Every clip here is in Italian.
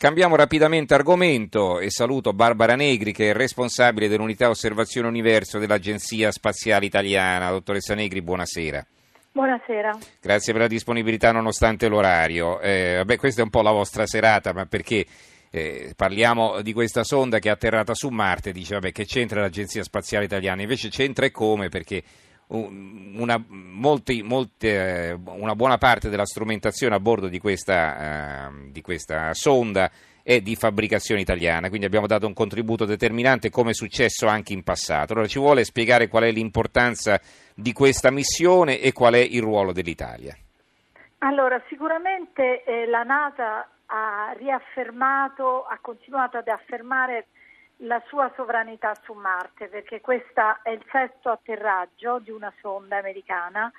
Cambiamo rapidamente argomento e saluto Barbara Negri che è responsabile dell'unità osservazione universo dell'Agenzia Spaziale Italiana. Dottoressa Negri, buonasera. Buonasera. Grazie per la disponibilità nonostante l'orario. Eh, vabbè, questa è un po' la vostra serata, ma perché eh, parliamo di questa sonda che è atterrata su Marte, dice vabbè che c'entra l'Agenzia Spaziale Italiana, invece c'entra e come perché una, molti, molte, una, buona parte della strumentazione a bordo di questa, uh, di questa, sonda è di fabbricazione italiana, quindi abbiamo dato un contributo determinante come è successo anche in passato. Allora ci vuole spiegare qual è l'importanza di questa missione e qual è il ruolo dell'Italia? Allora, sicuramente eh, la NASA ha riaffermato, ha continuato ad affermare la sua sovranità su Marte, perché questo è il sesto atterraggio di una sonda americana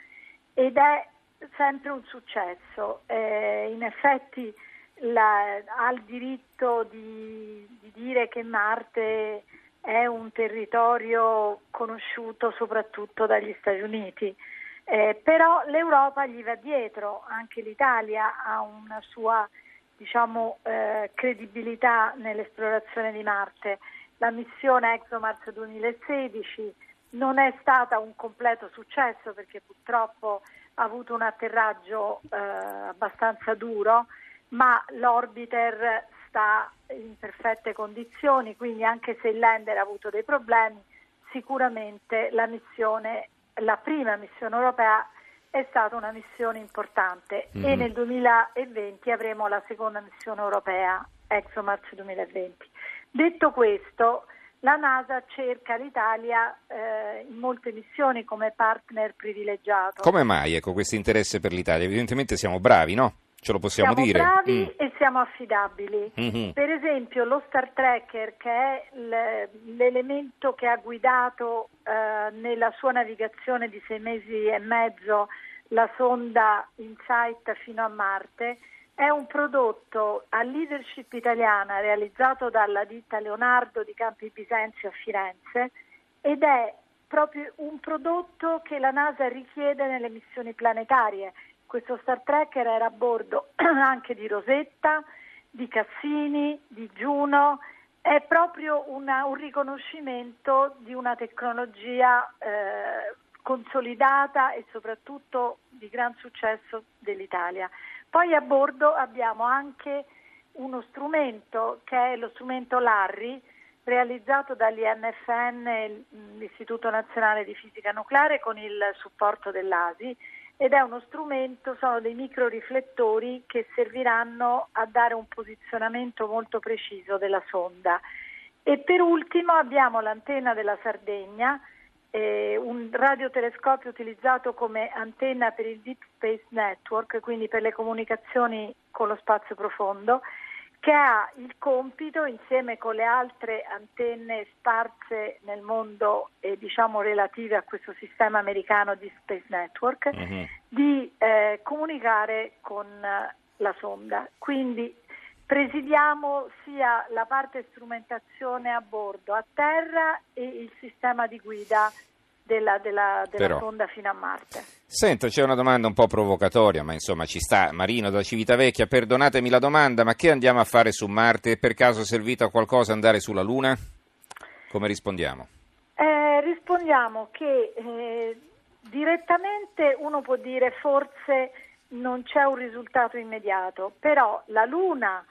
ed è sempre un successo. Eh, in effetti la, ha il diritto di, di dire che Marte è un territorio conosciuto soprattutto dagli Stati Uniti. Eh, però l'Europa gli va dietro, anche l'Italia ha una sua diciamo, eh, credibilità nell'esplorazione di Marte. La missione ExoMars 2016 non è stata un completo successo perché purtroppo ha avuto un atterraggio eh, abbastanza duro, ma l'orbiter sta in perfette condizioni, quindi anche se il lander ha avuto dei problemi, sicuramente la missione, la prima missione europea è stata una missione importante mm-hmm. e nel 2020 avremo la seconda missione europea, ExoMars 2020. Detto questo, la NASA cerca l'Italia eh, in molte missioni come partner privilegiato. Come mai ecco, questo interesse per l'Italia? Evidentemente siamo bravi, no? Ce lo possiamo siamo dire? Siamo bravi mm. e siamo affidabili. Mm-hmm. Per esempio lo Star Tracker, che è l'elemento che ha guidato eh, nella sua navigazione di sei mesi e mezzo la sonda InSight fino a Marte, è un prodotto a leadership italiana realizzato dalla ditta Leonardo di Campi Bisenzio a Firenze ed è proprio un prodotto che la NASA richiede nelle missioni planetarie questo Star Trekker era a bordo anche di Rosetta, di Cassini, di Juno, è proprio una, un riconoscimento di una tecnologia eh, consolidata e soprattutto di gran successo dell'Italia. Poi a bordo abbiamo anche uno strumento che è lo strumento Larry, realizzato dall'INFN, l'Istituto Nazionale di Fisica Nucleare, con il supporto dell'ASI ed è uno strumento, sono dei microriflettori che serviranno a dare un posizionamento molto preciso della sonda. E per ultimo abbiamo l'antenna della Sardegna, eh, un radiotelescopio utilizzato come antenna per il Deep Space Network, quindi per le comunicazioni con lo spazio profondo, che ha il compito, insieme con le altre antenne sparse nel mondo e diciamo relative a questo sistema americano di Space Network, uh-huh. di eh, comunicare con eh, la sonda. Quindi presidiamo sia la parte strumentazione a bordo, a terra e il sistema di guida della, della, della sonda fino a Marte. Senta, c'è una domanda un po' provocatoria, ma insomma ci sta. Marino da Civitavecchia, perdonatemi la domanda, ma che andiamo a fare su Marte? È per caso servito a qualcosa andare sulla Luna? Come rispondiamo? Eh, rispondiamo che eh, direttamente uno può dire forse non c'è un risultato immediato, però la Luna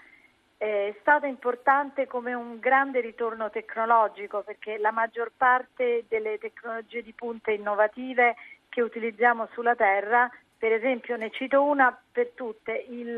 è stata importante come un grande ritorno tecnologico perché la maggior parte delle tecnologie di punta innovative che utilizziamo sulla Terra, per esempio ne cito una per tutte, il,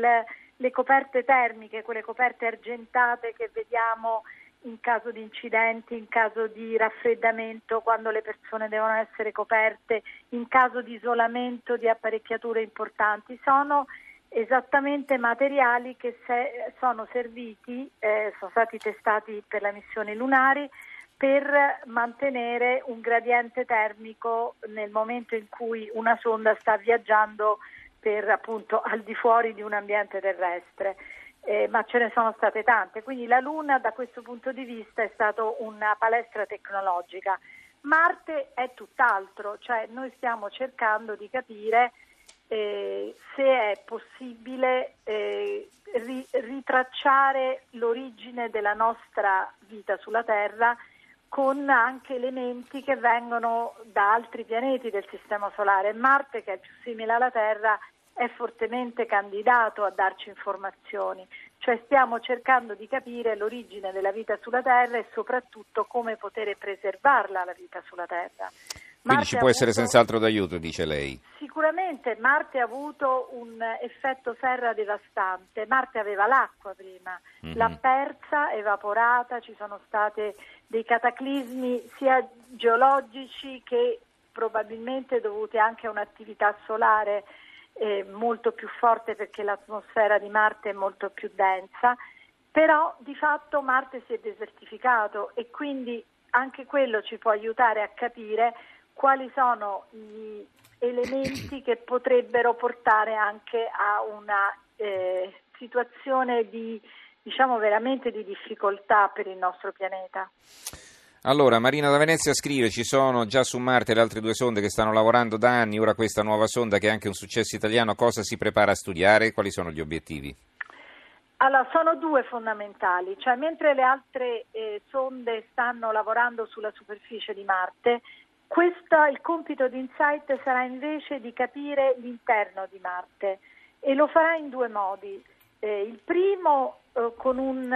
le coperte termiche, quelle coperte argentate che vediamo in caso di incidenti, in caso di raffreddamento, quando le persone devono essere coperte, in caso di isolamento di apparecchiature importanti, sono esattamente materiali che se, sono serviti, eh, sono stati testati per le missioni lunari per mantenere un gradiente termico nel momento in cui una sonda sta viaggiando per, appunto, al di fuori di un ambiente terrestre. Eh, ma ce ne sono state tante, quindi la Luna da questo punto di vista è stata una palestra tecnologica. Marte è tutt'altro, cioè noi stiamo cercando di capire eh, se è possibile eh, ri- ritracciare l'origine della nostra vita sulla Terra con anche elementi che vengono da altri pianeti del Sistema Solare. Marte, che è più simile alla Terra, è fortemente candidato a darci informazioni, cioè stiamo cercando di capire l'origine della vita sulla Terra e soprattutto come poter preservarla la vita sulla Terra. Quindi ci può essere avuto... senz'altro d'aiuto, dice lei. Sicuramente Marte ha avuto un effetto serra devastante. Marte aveva l'acqua prima, mm-hmm. l'ha persa, evaporata, ci sono stati dei cataclismi sia geologici che probabilmente dovuti anche a un'attività solare eh, molto più forte perché l'atmosfera di Marte è molto più densa, però di fatto Marte si è desertificato e quindi anche quello ci può aiutare a capire quali sono gli elementi che potrebbero portare anche a una eh, situazione di diciamo veramente di difficoltà per il nostro pianeta. Allora, Marina da Venezia scrive: Ci sono già su Marte le altre due sonde che stanno lavorando da anni. Ora, questa nuova sonda, che è anche un successo italiano, cosa si prepara a studiare? Quali sono gli obiettivi? Allora, sono due fondamentali, cioè mentre le altre eh, sonde stanno lavorando sulla superficie di Marte, questa, il compito di Insight sarà invece di capire l'interno di Marte e lo farà in due modi. Eh, il primo eh, con un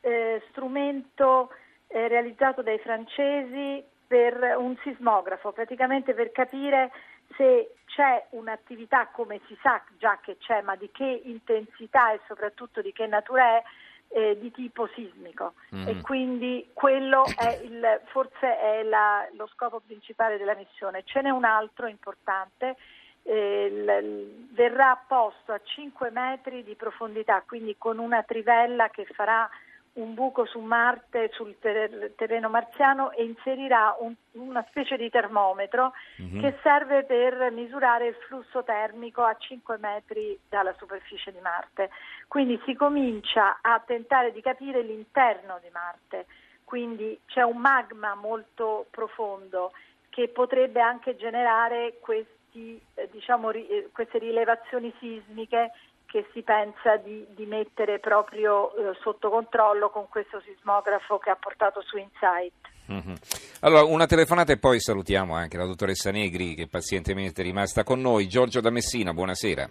eh, strumento eh, realizzato dai francesi per un sismografo, praticamente per capire se c'è un'attività come si sa già che c'è, ma di che intensità e soprattutto di che natura è, eh, di tipo sismico mm. e quindi quello è il, forse è la, lo scopo principale della missione. Ce n'è un altro importante, eh, l, verrà posto a 5 metri di profondità, quindi con una trivella che farà un buco su Marte, sul ter- terreno marziano e inserirà un, una specie di termometro mm-hmm. che serve per misurare il flusso termico a 5 metri dalla superficie di Marte. Quindi si comincia a tentare di capire l'interno di Marte, quindi c'è un magma molto profondo che potrebbe anche generare questi, eh, diciamo, ri- eh, queste rilevazioni sismiche che si pensa di, di mettere proprio eh, sotto controllo con questo sismografo che ha portato su Insight. Mm-hmm. Allora, una telefonata e poi salutiamo anche la dottoressa Negri che pazientemente è rimasta con noi. Giorgio da Messina, buonasera.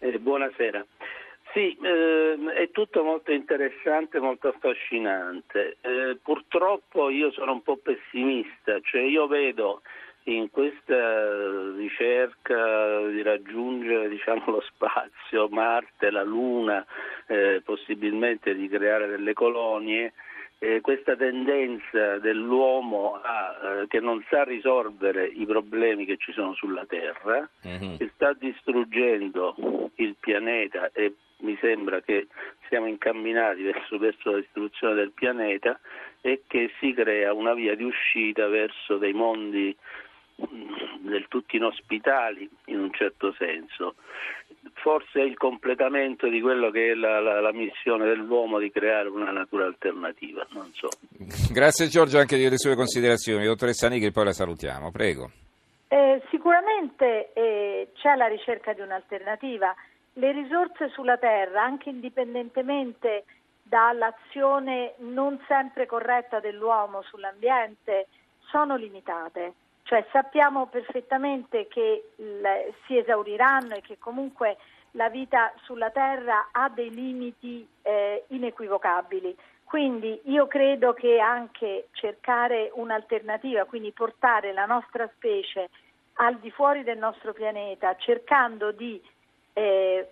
Eh, buonasera. Sì, eh, è tutto molto interessante, molto affascinante. Eh, purtroppo io sono un po' pessimista, cioè io vedo in questa ricerca di raggiungere diciamo, lo spazio, Marte, la Luna, eh, possibilmente di creare delle colonie, eh, questa tendenza dell'uomo a, eh, che non sa risolvere i problemi che ci sono sulla Terra, mm-hmm. che sta distruggendo il pianeta e mi sembra che siamo incamminati verso, verso la distruzione del pianeta e che si crea una via di uscita verso dei mondi del tutto inospitali in un certo senso. Forse è il completamento di quello che è la, la, la, missione dell'uomo di creare una natura alternativa, non so. Grazie Giorgio anche delle sue considerazioni. Dottoressa Nigri, poi la salutiamo, prego. Eh, sicuramente eh, c'è la ricerca di un'alternativa. Le risorse sulla Terra, anche indipendentemente dall'azione non sempre corretta dell'uomo sull'ambiente, sono limitate. Cioè sappiamo perfettamente che il, si esauriranno e che comunque la vita sulla Terra ha dei limiti eh, inequivocabili. Quindi io credo che anche cercare un'alternativa, quindi portare la nostra specie al di fuori del nostro pianeta, cercando di eh,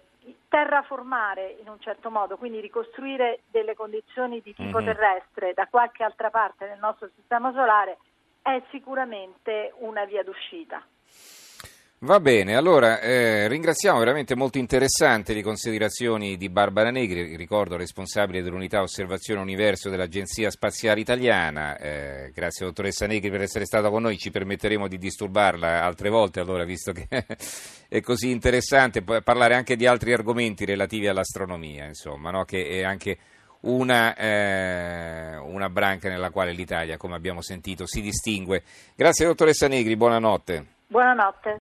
terraformare in un certo modo, quindi ricostruire delle condizioni di tipo mm-hmm. terrestre da qualche altra parte del nostro sistema solare, è sicuramente una via d'uscita. Va bene, allora eh, ringraziamo veramente molto interessanti le considerazioni di Barbara Negri, ricordo responsabile dell'unità Osservazione Universo dell'Agenzia Spaziale Italiana. Eh, grazie dottoressa Negri per essere stata con noi, ci permetteremo di disturbarla altre volte allora, visto che è così interessante parlare anche di altri argomenti relativi all'astronomia, insomma, no? che è anche una, eh, una, branca nella quale l'Italia, come abbiamo sentito, si distingue. Grazie dottoressa Negri, buonanotte. Buonanotte.